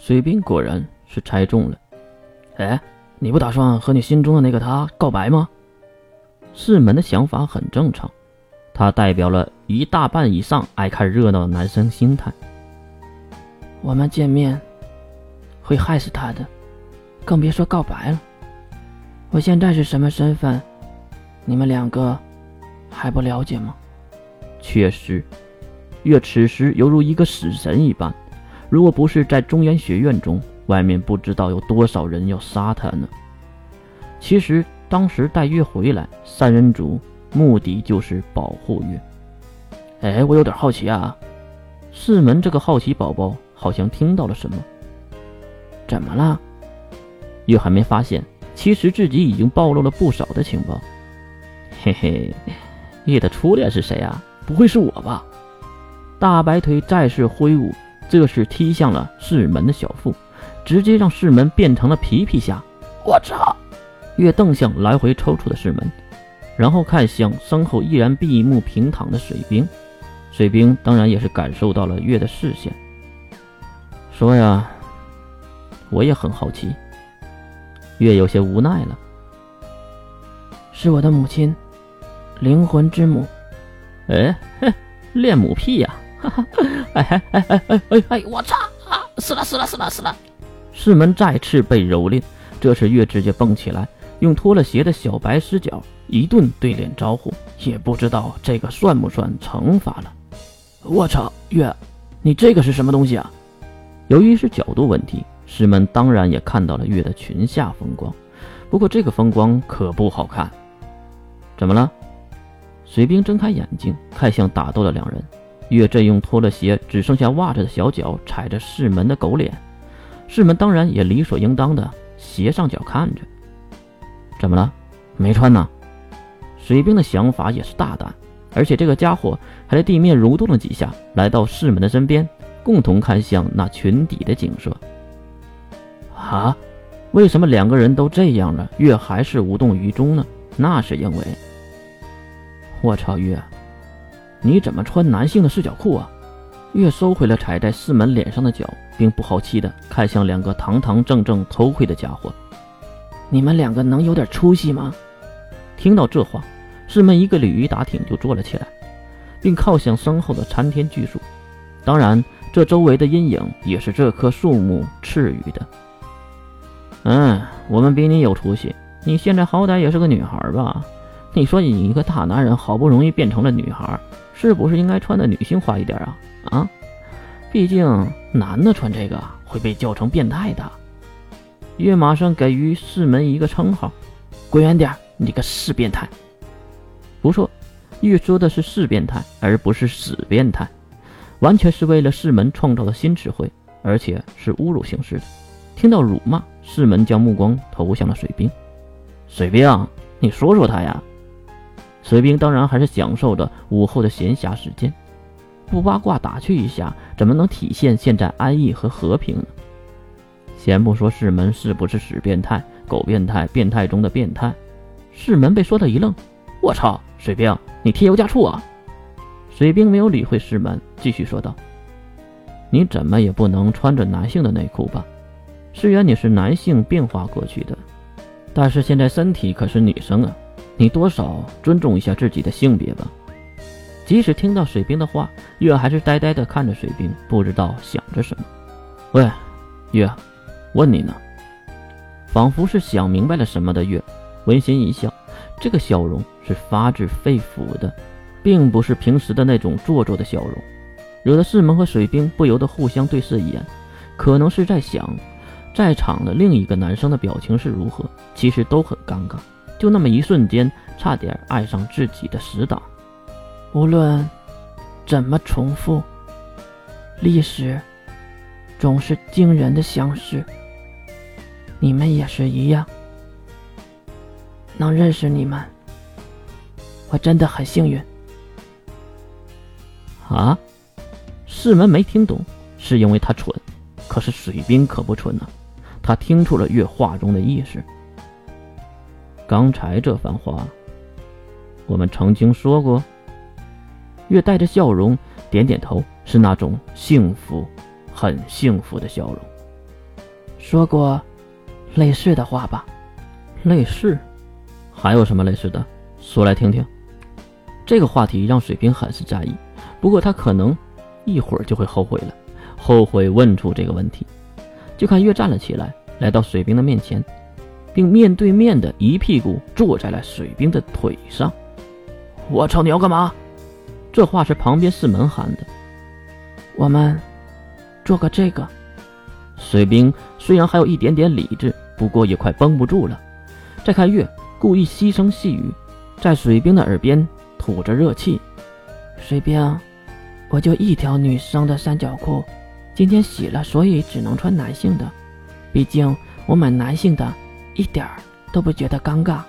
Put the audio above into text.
水兵果然是猜中了。哎，你不打算和你心中的那个他告白吗？世门的想法很正常，他代表了一大半以上爱看热闹的男生心态。我们见面会害死他的，更别说告白了。我现在是什么身份，你们两个还不了解吗？确实，月此时犹如一个死神一般。如果不是在中原学院中，外面不知道有多少人要杀他呢。其实当时带月回来，三人组目的就是保护月。哎，我有点好奇啊。四门这个好奇宝宝好像听到了什么。怎么了？月还没发现，其实自己已经暴露了不少的情报。嘿嘿，月的初恋是谁啊？不会是我吧？大白腿再次挥舞。这是踢向了世门的小腹，直接让世门变成了皮皮虾。我操！月瞪向来回抽搐的世门，然后看向身后依然闭目平躺的水兵。水兵当然也是感受到了月的视线，说呀，我也很好奇。月有些无奈了。是我的母亲，灵魂之母。哎嘿，恋母癖呀！哈哈，哎哎哎哎哎哎哎！我操啊！死了死了死了死了！世门再次被蹂躏，这时月直接蹦起来，用脱了鞋的小白狮脚一顿对脸招呼，也不知道这个算不算惩罚了。我操，月，你这个是什么东西啊？由于是角度问题，师门当然也看到了月的裙下风光，不过这个风光可不好看。怎么了？水兵睁开眼睛，看向打斗的两人。岳振用脱了鞋、只剩下袜子的小脚踩着世门的狗脸，世门当然也理所应当的斜上脚看着。怎么了？没穿呢？水兵的想法也是大胆，而且这个家伙还在地面蠕动了几下，来到世门的身边，共同看向那群底的景色。啊？为什么两个人都这样了，月还是无动于衷呢？那是因为……我操，月！你怎么穿男性的四角裤啊？月收回了踩在四门脸上的脚，并不好奇的看向两个堂堂正正偷窥的家伙。你们两个能有点出息吗？听到这话，四门一个鲤鱼打挺就坐了起来，并靠向身后的参天巨树。当然，这周围的阴影也是这棵树木赐予的。嗯，我们比你有出息。你现在好歹也是个女孩吧？你说你一个大男人，好不容易变成了女孩。是不是应该穿的女性化一点啊？啊，毕竟男的穿这个会被叫成变态的。月马上给予世门一个称号：“滚远点，你个死变态！”不错，玉说的是“死变态”，而不是“死变态”，完全是为了世门创造的新词汇，而且是侮辱形式的。听到辱骂，世门将目光投向了水兵：“水兵，你说说他呀。”水兵当然还是享受着午后的闲暇时间，不八卦打趣一下，怎么能体现现在安逸和和平呢？先不说世门是不是屎变态、狗变态、变态中的变态，世门被说的一愣：“我操，水兵，你添油加醋啊！”水兵没有理会世门，继续说道：“你怎么也不能穿着男性的内裤吧？虽然你是男性变化过去的，但是现在身体可是女生啊！”你多少尊重一下自己的性别吧。即使听到水兵的话，月还是呆呆地看着水兵，不知道想着什么。喂，月，问你呢。仿佛是想明白了什么的月，温馨一笑，这个笑容是发自肺腑的，并不是平时的那种做作的笑容，惹得世门和水兵不由得互相对视一眼，可能是在想，在场的另一个男生的表情是如何。其实都很尴尬。就那么一瞬间，差点爱上自己的死党。无论怎么重复，历史总是惊人的相似。你们也是一样，能认识你们，我真的很幸运。啊？世门没听懂，是因为他蠢，可是水兵可不蠢呢，他听出了月话中的意思。刚才这番话，我们曾经说过。月带着笑容点点头，是那种幸福，很幸福的笑容。说过类似的话吧？类似？还有什么类似的？说来听听。这个话题让水兵很是在意，不过他可能一会儿就会后悔了，后悔问出这个问题。就看月站了起来，来到水兵的面前，并面对面的一屁股坐在了水兵的腿上。我操，你要干嘛？这话是旁边四门喊的。我们做个这个。水兵虽然还有一点点理智，不过也快绷不住了。再看月，故意细声细语，在水兵的耳边吐着热气。水兵，我就一条女生的三角裤。今天洗了，所以只能穿男性的。毕竟我买男性的，一点儿都不觉得尴尬。